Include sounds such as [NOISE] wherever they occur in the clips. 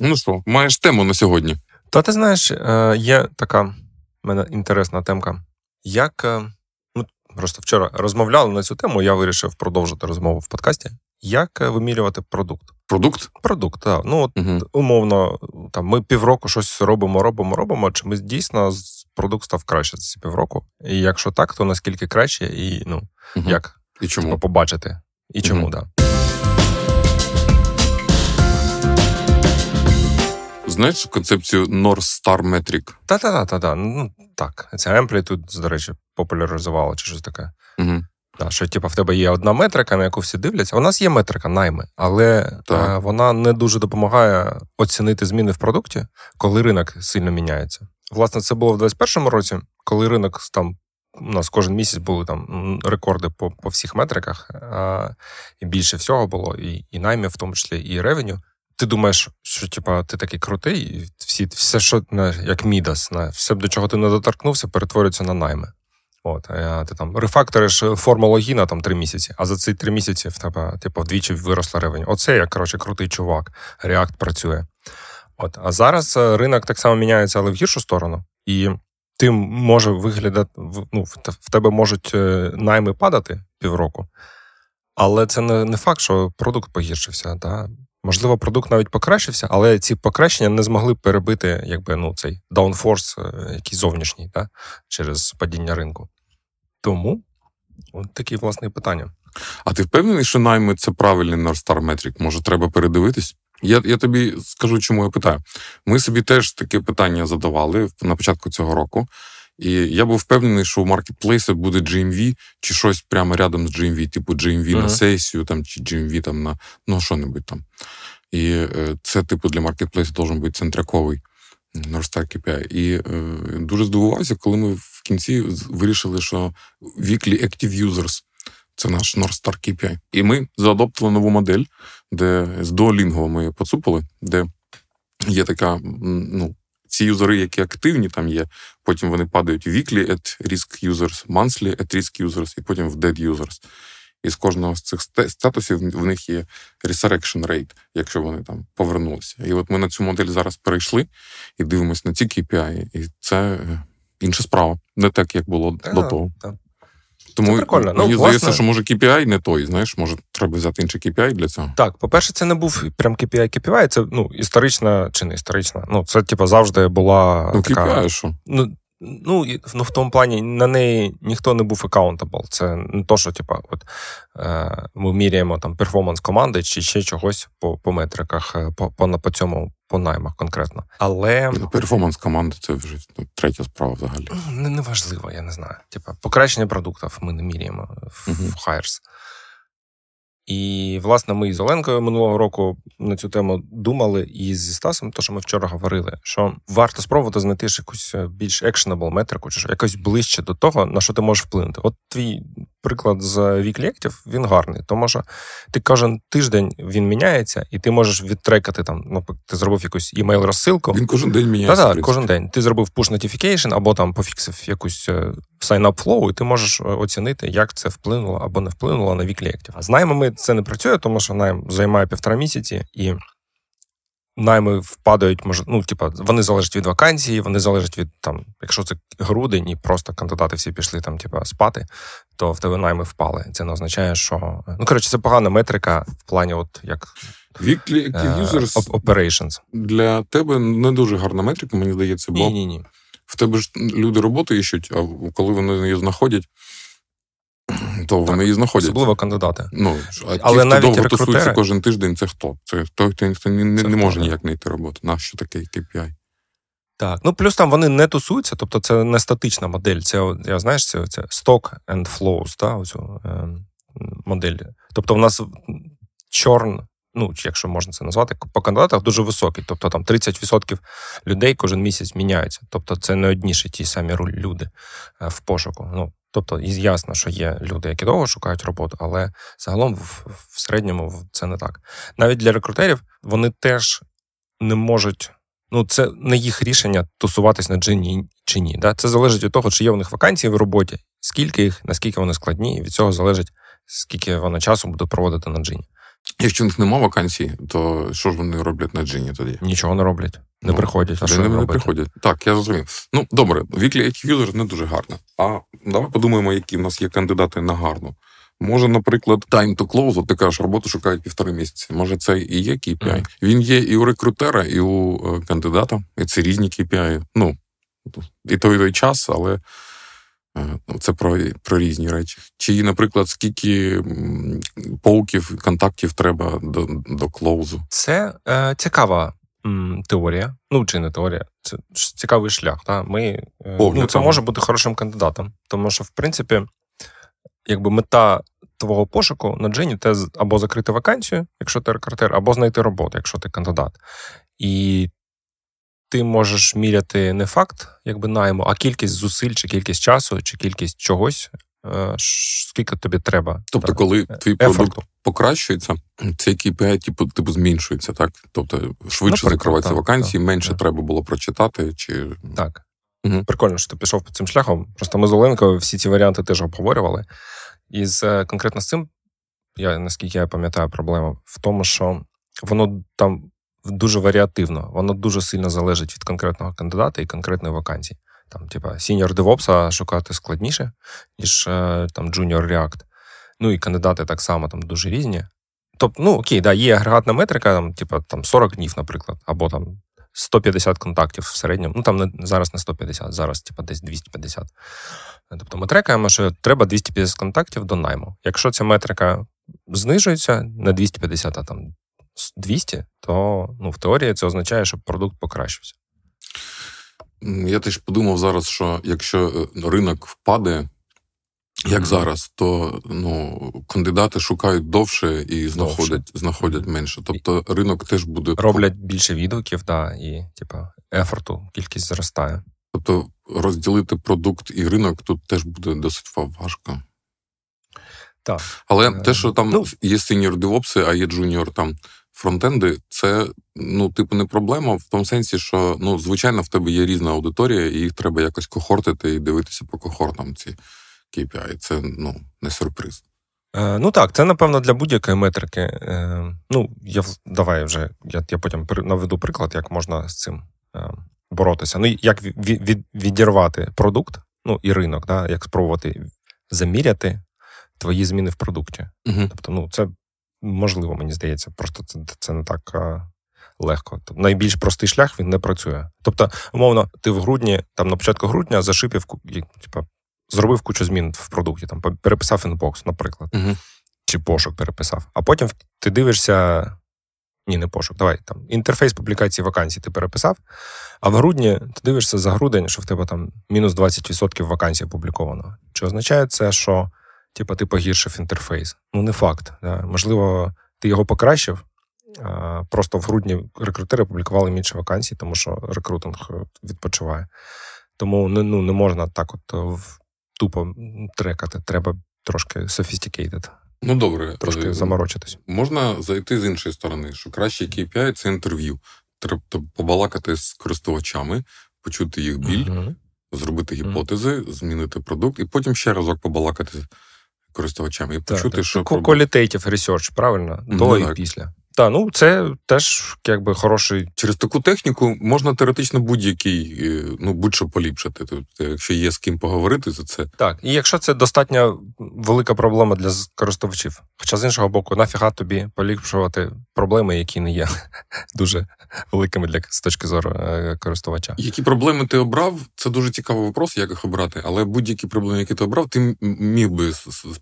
Ну що, маєш тему на сьогодні? Та ти знаєш, е, є така в мене інтересна темка. Як е, ну, просто вчора розмовляли на цю тему, я вирішив продовжити розмову в подкасті. Як е, вимірювати продукт? Продукт? Продукт, так. Ну, от, Угу. умовно, там ми півроку щось робимо, робимо, робимо. Чи ми дійсно продукт став краще за ці півроку? І якщо так, то наскільки краще, і ну, Угу. як І чому? типу, побачити? І чому, Мгм. так. Знаєш концепцію North Star Metric? Та-та-та-та. Ну, так. Це Amplitude, до речі, популяризувало чи щось таке. Угу. Да, що типу, в тебе є одна метрика, на яку всі дивляться. У нас є метрика найми, але Так. е, вона не дуже допомагає оцінити зміни в продукті, коли ринок сильно міняється. Власне, це було в 2021 році, коли ринок там. У нас кожен місяць були там рекорди по, по всіх метриках, а, і більше всього було, і, і наймів, в тому числі, і ревеню. Ти думаєш, що типа ти такий крутий, і всі, все, що як Мідас, знаєш, все, до чого ти не доторкнувся, перетворюється на найми. От, а ти там рефакториш форму логіна там три місяці, а за ці три місяці в тебе, типу, вдвічі виросла ревень. Оце я, коротше, крутий чувак. React працює. От, а зараз е, ринок так само міняється, але в гіршу сторону. І ти може виглядати, ну, в тебе можуть е, найми падати півроку, але це не, не факт, що продукт погіршився. Да? Можливо, продукт навіть покращився, але ці покращення не змогли перебити якби, ну, цей даунфорс, е, який зовнішній, да? через падіння ринку. Тому от такі власне питання. А ти впевнений, що найми це правильний North Star Metric? Може, треба передивитись? Я, я тобі скажу, чому я питаю. Ми собі теж таке питання задавали на початку цього року. І я був впевнений, що у маркетплейсі буде GMV чи щось прямо рядом з GMV, типу GMV на сесію там, чи GMV там на ну, що-небудь там. І е, це, типу, для маркетплейсу должен бути центряковий North Star KPI. І е, дуже здивувався, коли ми в кінці вирішили, що weekly active users це наш North KPI. І ми заадоптували нову модель, де з Duolingo ми поцупили, де є така, ну, ці юзери, які активні там є, потім вони падають в weekly at risk users, monthly at risk users, і потім в dead users. І з кожного з цих ста- статусів в них є resurrection rate, якщо вони там повернулися. І от ми на цю модель зараз перейшли і дивимося на ці KPI, і це е, інша справа, не так, як було Та, до того. та. Тому Це прикольно. Ну, мені власне- здається, що може KPI не той, знаєш, може треба взяти інший KPI для цього. Так, по-перше, це не був прям KPI KPI, це ну, історична чи не історична. Ну, це, типу, завжди була Ну, така. KPI, що? Ну, ну, ну, в тому плані на неї ніхто не був accountable. Це не то, що типу, от, е, ми міряємо там перформанс команди чи ще чогось по, по метриках, е, по, по, по цьому, по наймах конкретно. Але Ну, Перформанс команди це вже ну, третя справа взагалі. ну, не, я не знаю. Типа, покращення продуктів ми не міряємо в, Мгм. в Hires. І, власне, ми з Оленкою минулого року на цю тему думали і зі Стасом, то, що ми вчора говорили, що варто спробувати знайти ж якусь е, більш actionable метрику, чи що, якось ближче до того, на що ти можеш вплинути. От твій приклад з Active, він гарний, тому що ти кожен тиждень він міняється, і ти можеш відтрекати там, ну, ти зробив якусь імейл розсилку. Він кожен день міняється. Так, кожен день. Ти зробив push notification або там пофіксив якусь е, sign-up flow, і ти можеш е, оцінити, як це вплинуло або не вплинуло на weekly active. А з наймами це не працює, тому що найм займає півтора місяці, і найми впадають, може, ну, типа, вони залежать від вакансії, вони залежать від там, якщо це грудень, і просто кандидати всі пішли там, типа, спати, то в тебе найми впали. Це не означає, що. Ну, коротше, це погана метрика в плані, от як е, operations. для тебе не дуже гарна метрика, мені здається, бо Ні, ні, ні. В тебе ж люди роботу іщуть, а коли вони її знаходять, то вони її знаходять. Особливо кандидати. Ну, а ті, Але хто навіть довго рекрутери- тусується кожен тиждень, це хто? Це той, хто ніхто не, не, не хто, може ніяк знайти роботу. Нащо таке KPI? Так, ну плюс там вони не тусуються, тобто це не статична модель. Це я знаєш, це, це stock and flows, та, оцю е, модель. Тобто, в нас чорн, ну якщо можна це назвати, по кандидатах дуже високий. Тобто там 30% людей кожен місяць міняються. Тобто, це не одні ж і ті самі люди е, в пошуку. Ну тобто, ясно, що є люди, які довго шукають роботу, але загалом в, в середньому це не так. Навіть для рекрутерів вони теж не можуть. Ну, це не їх рішення тусуватись на джині чи ні. Да? Це залежить від того, чи є у них вакансії в роботі, скільки їх, наскільки вони складні, і від цього залежить, скільки вони часу будуть проводити на джині. Якщо в них нема вакансій, то що ж вони роблять на джині тоді? Нічого не роблять. Не ну, приходять. А що не, не приходять. Так, я зрозумів. Ну, добре, віклі user не дуже гарно. А давай подумаємо, які в нас є кандидати на гарну. Може, наприклад, time to close, от ти кажеш, роботу шукають півтори місяці. Може, це і є KPI. Mm. Він є і у рекрутера, і у е, кандидата. І це різні KPI. Ну, і той і той час, але це про про різні речі. Чи, наприклад, скільки полків, контактів треба до до клоузу? Це е, цікава м, теорія. Ну, чи не теорія, це цікавий шлях. Та? Ми, е, ну, Це може бути хорошим кандидатом, тому що, в принципі якби мета твого пошуку на джині це або закрити вакансію, якщо ти рекрутер, або знайти роботу, якщо ти кандидат. І ти можеш міряти не факт, якби найму, а кількість зусиль, чи кількість часу, чи кількість чогось, е, скільки тобі треба. Тобто, так, коли твій продукт покращується, цей KPI типу, типу зменшується, так? Тобто швидше закриваються вакансії, так, менше так. треба було прочитати. чи... Так. Угу. Прикольно, що ти пішов по цим шляхом. Просто ми з Оленкою всі ці варіанти теж обговорювали. І з е, конкретно з цим, я наскільки я пам'ятаю, проблема в тому, що воно там дуже варіативно, воно дуже сильно залежить від конкретного кандидата і конкретної вакансії. Там, типа, senior DevOps шукати складніше, ніж е, там Junior React. Ну і кандидати так само там дуже різні. Тобто, ну окей, да, є агрегатна метрика, там, типа там 40 днів, наприклад, або там 150 контактів в середньому. Ну там не зараз не 150, зараз типу, десь 250. Тобто ми трекаємо, що треба 250 контактів до найму. Якщо ця метрика знижується на 250, а там 200, то ну, в теорії це означає, що продукт покращився. Я теж подумав зараз, що якщо е, ринок впаде, як mm-hmm. зараз, то ну, кандидати шукають довше і знаходять довше. знаходять менше. Тобто ринок теж буде роблять більше відгуків, да, і типа ефорту, кількість зростає. Тобто розділити продукт і ринок тут теж буде досить важко. Так. Але е, те, що там ну, є senior девопси, а є junior там фронтенди, це ну, типу, не проблема в тому сенсі, що ну, звичайно в тебе є різна аудиторія, і їх треба якось кохортити і дивитися по кохортам ці KPI. Це ну, не сюрприз. Е, Ну так, це напевно для будь-якої метрики. Е, Ну, я давай вже я я потім наведу приклад, як можна з цим е, боротися. Ну, як від, від, відірвати продукт, ну і ринок, да, як спробувати заміряти твої зміни в продукті. Угу. Тобто, ну, це можливо, мені здається, просто це це не так а, легко. Тобто, найбільш простий шлях він не працює. Тобто, умовно, ти в грудні, там на початку грудня зашипів, типа, зробив кучу змін в продукті, там переписав інбокс, наприклад, угу. чи пошук переписав. А потім ти дивишся. Ні, не пошук. Давай там інтерфейс публікації вакансій ти переписав. А в грудні ти дивишся за грудень, що в тебе там мінус 20% вакансій опубліковано. Чи означає це, що типу, ти погіршив інтерфейс? Ну, не факт. Да. Можливо, ти його покращив. Просто в грудні рекрутери публікували менше вакансій, тому що рекрутинг відпочиває. Тому не, ну, не можна так от тупо трекати. Треба трошки sophisticated. Ну, добре. Трошки заморочитись. Можна зайти з іншої сторони, що краще KPI – це інтерв'ю. Треба побалакати з користувачами, почути їх біль, uh-huh. зробити гіпотези, uh-huh. змінити продукт, і потім ще разок побалакати з користувачами і почути, так, що. Qualitative research, правильно? До ну, і так. після. Так, ну це теж якби хороший. Через таку техніку можна теоретично будь-який, е, ну будь-що поліпшити. Тобто, якщо є з ким поговорити за це. Так, і якщо це достатньо велика проблема для користувачів. Хоча з іншого боку, нафіга тобі поліпшувати проблеми, які не є [LAUGHS] дуже великими для з точки зору е, користувача. Які проблеми ти обрав? Це дуже цікавий вопрос, як їх обрати, але будь-які проблеми, які ти обрав, ти міг би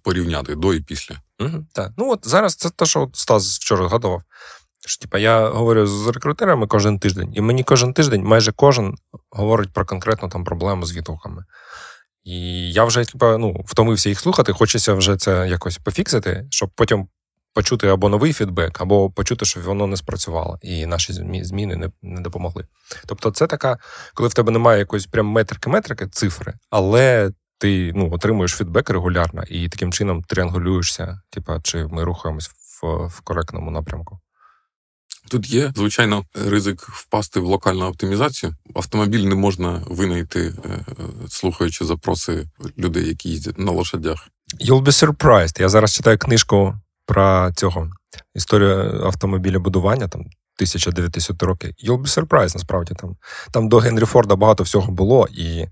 порівняти до і після. Угу, Так, ну от зараз це те, що Стас вчора згадував. Що, типа, я говорю з рекрутерами кожен тиждень, і мені кожен тиждень, майже кожен говорить про конкретну там проблему з відгуками. І я вже типа, ну, втомився їх слухати, хочеться вже це якось пофіксити, щоб потім почути або новий фідбек, або почути, що воно не спрацювало, і наші зміни не не допомогли. Тобто, це така, коли в тебе немає якоїсь прям метрики-метрики, цифри, але ти ну, отримуєш фідбек регулярно і таким чином тріангулюєшся, типа, чи ми рухаємось в, в коректному напрямку. Тут є, звичайно, ризик впасти в локальну оптимізацію. Автомобіль не можна винайти, е, слухаючи запроси людей, які їздять на лошадях. You'll be surprised. Я зараз читаю книжку про цього історія автомобілебудування, там 1900 роки. You'll be surprised, насправді. Там там до Генрі Форда багато всього було, і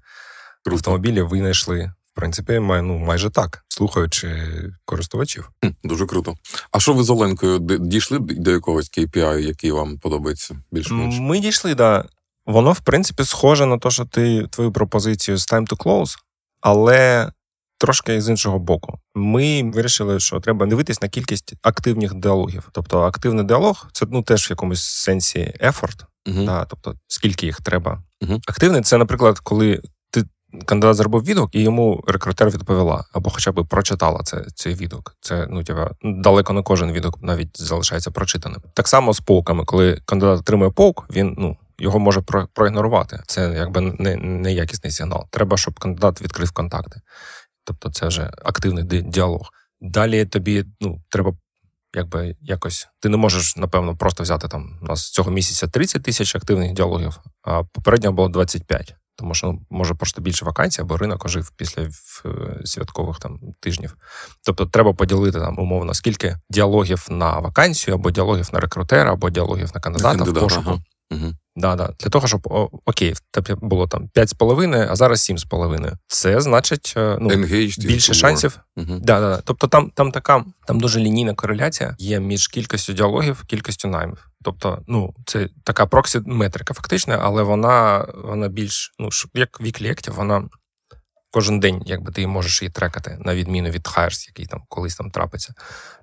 Круто. автомобілі винайшли, в принципі, май, ну, майже так, слухаючи користувачів. Дуже круто. А що ви з Оленкою дійшли до якогось KPI, який вам подобається більш-менш? Ми дійшли, да. Воно, в принципі, схоже на те, що ти твою пропозицію з Time to Close, але трошки з іншого боку. Ми вирішили, що треба дивитись на кількість активних діалогів. Тобто, активний діалог це ну теж в якомусь сенсі ефорт, uh да, тобто скільки їх треба. uh Активний це, наприклад, коли кандидат зробив відгук, і йому рекрутер відповіла, або хоча б прочитала це, цей відгук. Це ну тіба далеко не кожен відгук навіть залишається прочитаним. Так само з полками, коли кандидат отримує полк, він ну. Його може проігнорувати. Це якби не неякісний сигнал. Треба, щоб кандидат відкрив контакти. Тобто це вже активний діалог. Далі тобі ну, треба якби якось. Ти не можеш, напевно, просто взяти там у нас цього місяця 30 тисяч активних діалогів, а попередньо було 25. Тому що ну, може просто більше вакансій, або ринок ожив після е, святкових там тижнів. Тобто треба поділити там умовно скільки діалогів на вакансію, або діалогів на рекрутера, або діалогів на кандидата, на кандидата в пошуку. Ага. Угу. Да, да. Для того, щоб о, окей, в тебе було там 5,5, а зараз 7,5. Це значить е, ну, Engaged більше шансів. Uh-huh. Да, да, Тобто там там така там дуже лінійна кореляція є між кількістю діалогів, кількістю наймів. Тобто, ну, це така проксі-метрика, фактично, але вона вона більш, ну, як вік лектів, вона кожен день, якби ти можеш її трекати, на відміну від хайрс, який там колись там трапиться.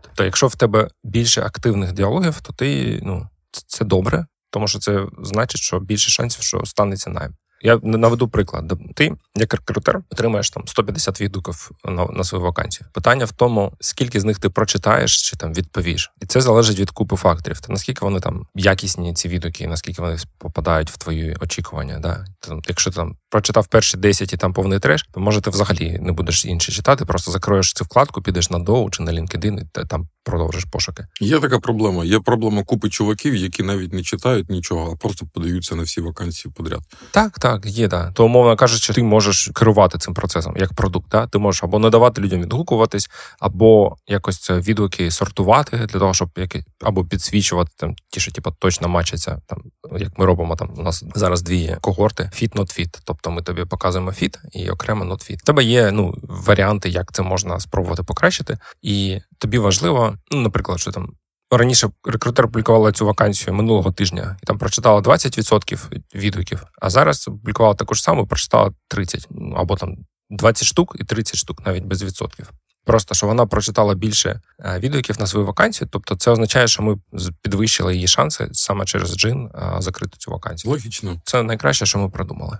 Тобто, якщо в тебе більше активних діалогів, то ти ну, це добре тому що це значить, що більше шансів, що станеться найм. Я наведу приклад. Ти, як рекрутер, отримаєш там 150 відгуків на на свою вакансію. Питання в тому, скільки з них ти прочитаєш чи там відповіш, і це залежить від купи факторів. Та наскільки вони там якісні ці відгуки, наскільки вони попадають в твої очікування. Да? Там, якщо ти там прочитав перші 10 і там повний треш, то може ти взагалі не будеш інші читати, просто закроєш цю вкладку, підеш на Dow чи на LinkedIn і там продовжиш пошуки. Є така проблема. Є проблема купи чуваків, які навіть не читають нічого, а просто подаються на всі вакансії подряд. Так, так, є, да. То, умовно кажучи, ти можеш керувати цим процесом як продукт. Да? Ти можеш або не давати людям відгукуватись, або якось відгуки сортувати для того, щоб які або підсвічувати там ті, що типу, точно мачаться. Там як ми робимо там. У нас зараз дві когорти: fit, not fit. Тобто ми тобі показуємо fit і окремо not fit. Тебе є ну варіанти, як це можна спробувати покращити, і тобі важливо, ну наприклад, що там. Раніше рекрутер публікувала цю вакансію минулого тижня і там прочитала 20% відгуків, а зараз публікувала таку ж саму, прочитала 30, ну, або там 20 штук і 30 штук, навіть без відсотків. Просто що вона прочитала більше е, відгуків на свою вакансію. Тобто, це означає, що ми підвищили її шанси саме через джин е, закрити цю вакансію. Логічно, це найкраще, що ми придумали.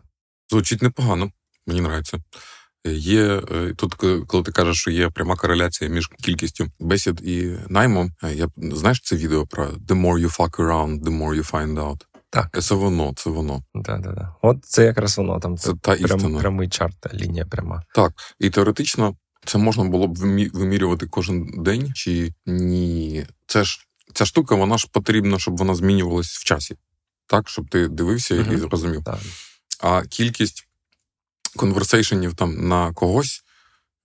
Звучить непогано, мені подобається. Є е, тут, коли ти кажеш, що є пряма кореляція між кількістю бесід і наймом. Я знаєш це відео про «The more you fuck around, the more you find out». Так. Це воно, це воно. Да, да, да. От це якраз воно. Там це, це та прям, істина. прямий чарт, лінія пряма. Так. І теоретично це можна було б вимірювати кожен день чи ні? Це ж ця штука, вона ж потрібна, щоб вона змінювалась в часі. Так, щоб ти дивився угу. і зрозумів. Так. А кількість конверсейшенів там на когось.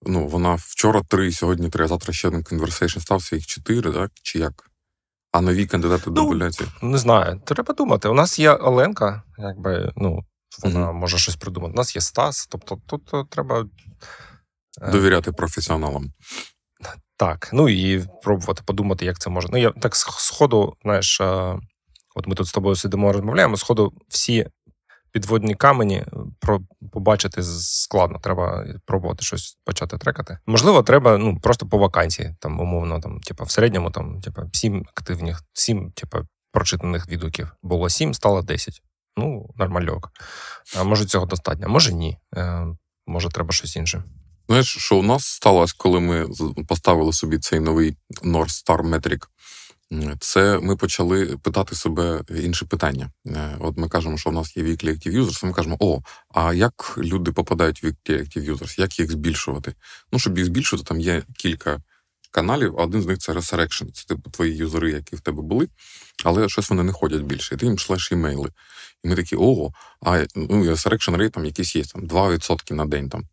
Ну, вона вчора три, сьогодні три, а завтра ще один conversation стався, їх чотири, так? Чи як? А нові кандидати ну, дубляці? Не знаю. Треба думати. У нас є Оленка, якби, ну, вона mm-hmm. може щось придумати. У нас є Стас, тобто тут треба. Е, Довіряти професіоналам. Так. Ну і пробувати подумати, як це може. Ну, я так сходу, знаєш, е, от ми тут з тобою сидимо, розмовляємо, сходу всі підводні камені е, про побачити складно. Треба пробувати щось почати трекати. Можливо, треба ну просто по вакансії, там умовно, там, типа в середньому, там, типа, сім активних, сім, типа, прочитаних відгуків. Було сім, стало десять. Ну, нормальок. А може цього достатньо, може ні. Е, Може, треба щось інше. Знаєш, що у нас сталося, коли ми поставили собі цей новий North Star Metric це ми почали питати себе інше питання. Е, от ми кажемо, що в нас є weekly active users, Ми кажемо, о, а як люди попадають в weekly active users? Як їх збільшувати? Ну, щоб їх збільшувати, там є кілька каналів, один з них це Resurrection. Це типу твої юзери, які в тебе були, але щось вони не ходять більше. І ти їм шлеш імейли. І ми такі, о, а ну, Resurrection rate там якийсь є там 2% на день там.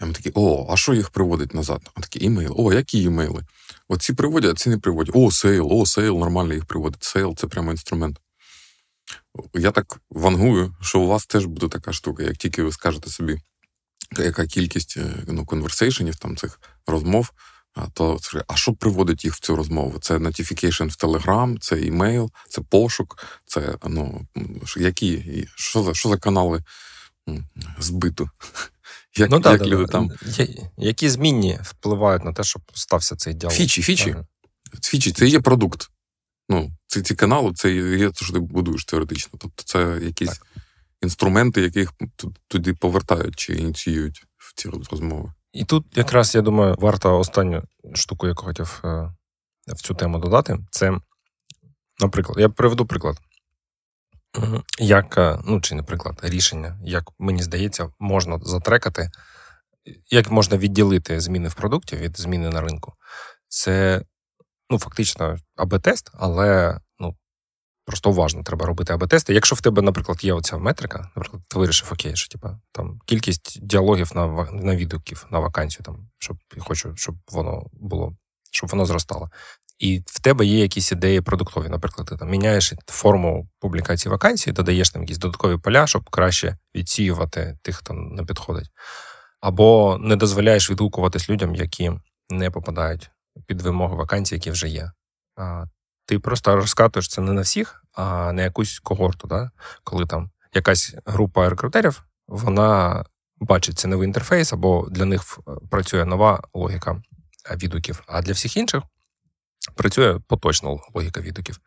І ми такі, о, а що їх приводить назад? А такі імейл. О, які імейли? Оці приводять, а ці не приводять. О, sale, о, sale, нормально їх приводить. Sale це прямо інструмент. Я так вангую, що у вас теж буде така штука, як тільки ви скажете собі, яка кількість е, ну, конверсейшенів, там цих розмов, то а що приводить їх в цю розмову? Це notification в Telegram, це імейл, це пошук, це ну, які, що за що за канали збиту? Як, ну, як да, люди да. там? Які змінні впливають на те, щоб стався цей діалог? Фічі, фічі. Фічі це є продукт. Ну, Ці ці канали, це є те, що ти будуєш теоретично. Тобто це якісь так. інструменти, яких туди повертають чи ініціюють в ці розмови. І тут якраз я думаю, варто останню штуку, яку хотів е, в цю тему додати, це, наприклад, я приведу приклад. Як, е, ну чи не приклад, рішення, як мені здається, можна затрекати, як можна відділити зміни в продукті від зміни на ринку. Це ну, фактично АБ-тест, але ну, просто уважно треба робити АБ-тести. Якщо в тебе, наприклад, є оця метрика, наприклад, ти вирішив, окей, що типа, там кількість діалогів на на відгуків на вакансію, там, щоб хочу, щоб воно було, щоб воно зростало. І в тебе є якісь ідеї продуктові. Наприклад, ти там міняєш форму публікації вакансії, додаєш там якісь додаткові поля, щоб краще відсіювати тих, хто не підходить. Або не дозволяєш відгукуватись людям, які не попадають під вимоги вакансій, які вже є. А, Ти просто розкатуєш це не на всіх, а на якусь когорту. Да? Коли там якась група рекрутерів, вона бачить це новий інтерфейс, або для них працює нова логіка відгуків. А для всіх інших працює поточна логіка відгуків.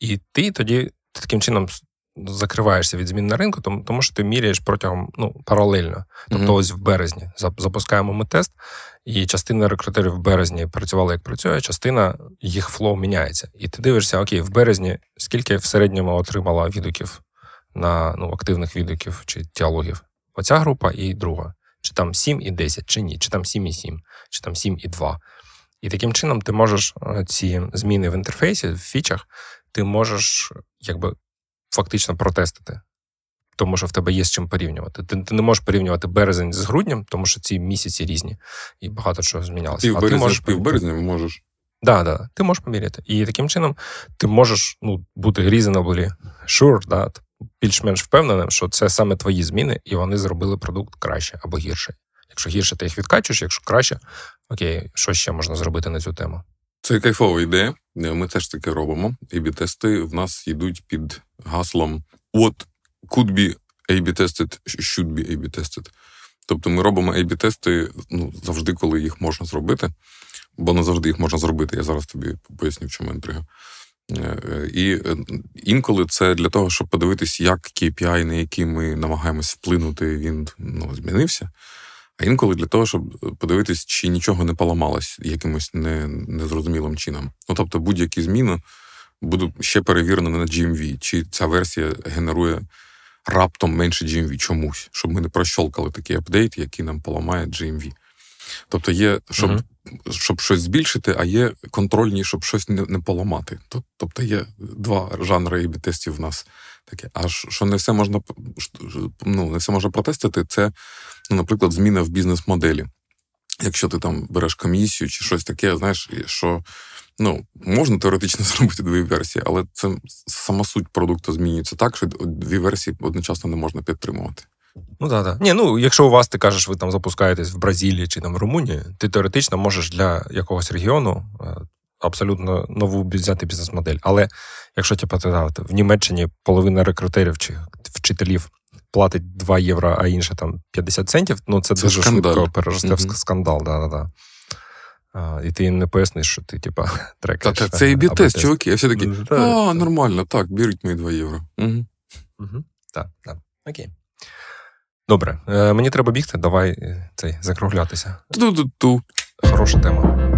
І ти тоді таким чином закриваєшся від змін на ринку, тому, тому що ти міряєш протягом ну, паралельно. Тобто, mm-hmm. ось в березні запускаємо ми тест, і частина рекрутерів в березні працювала як працює, частина їх флоу міняється. І ти дивишся, окей, в березні скільки в середньому отримала відгуків на ну, активних відгуків чи діалогів. Оця група і друга. Чи там 7 і 10, чи ні, чи там 7 і 7, чи там 7 і 2. І таким чином ти можеш е, ці зміни в інтерфейсі, в фічах, ти можеш якби фактично протестити. Тому що в тебе є з чим порівнювати. Ти ти не можеш порівнювати березень з груднем, тому що ці місяці різні і багато чого змінялося. І в березні, ти можеш півберезня можеш. Так, да, да, ти можеш поміряти. І таким чином ти можеш ну, бути reasonably sure, да, більш-менш впевненим, що це саме твої зміни, і вони зробили продукт краще або гірше. Якщо гірше, ти їх відкачуєш, якщо краще, окей, що ще можна зробити на цю тему? Це кайфова ідея. Ми теж таке робимо. ab тести в нас йдуть під гаслом What could be AB tested, should be AB tested. Тобто ми робимо ab тести ну, завжди, коли їх можна зробити, бо не завжди їх можна зробити. Я зараз тобі поясню, в чому інтрига. Е, і е, інколи це для того, щоб подивитись, як KPI, на який ми намагаємось вплинути, він ну, змінився. А інколи для того, щоб подивитись, чи нічого не поламалось якимось не, незрозумілим чином. Ну тобто, будь-які зміни будуть ще перевірені на GMV, чи ця версія генерує раптом менше GMV чомусь, щоб ми не прощолкали такий апдейт, який нам поламає GMV. Тобто є, щоб uh-huh. щоб щось збільшити, а є контрольні, щоб щось не не поламати. Тобто є два жанри ab тестів в нас таке. А що не все можна ну, не все можна протестити, це, ну, наприклад, зміна в бізнес-моделі. Якщо ти там береш комісію чи щось таке, знаєш, що ну, можна теоретично [LAUGHS] зробити дві версії, але це сама суть продукту змінюється так, що дві версії одночасно не можна підтримувати. Ну так, так. Ні, ну якщо у вас ти кажеш, ви там запускаєтесь в Бразилії чи там в Румунії, ти теоретично можеш для якогось регіону е, абсолютно нову взяти бізнес-модель. Але якщо типу, ти, в Німеччині половина рекрутерів чи вчителів платить 2 євро, а інше там 50 центів, ну це, це дуже скандаль. швидко переросте mm в скандал. Да, да, да. А, І ти їм не поясниш, що ти, типа, [LAUGHS] трекаєш. Так, це і бітест, чуваки. А все таки, а, нормально, так, беріть мої 2 євро. Угу. Угу. Так, так. Окей. Добре, е, мені треба бігти, давай е, цей закруглятися. Ту-ту-ту. Хороша тема.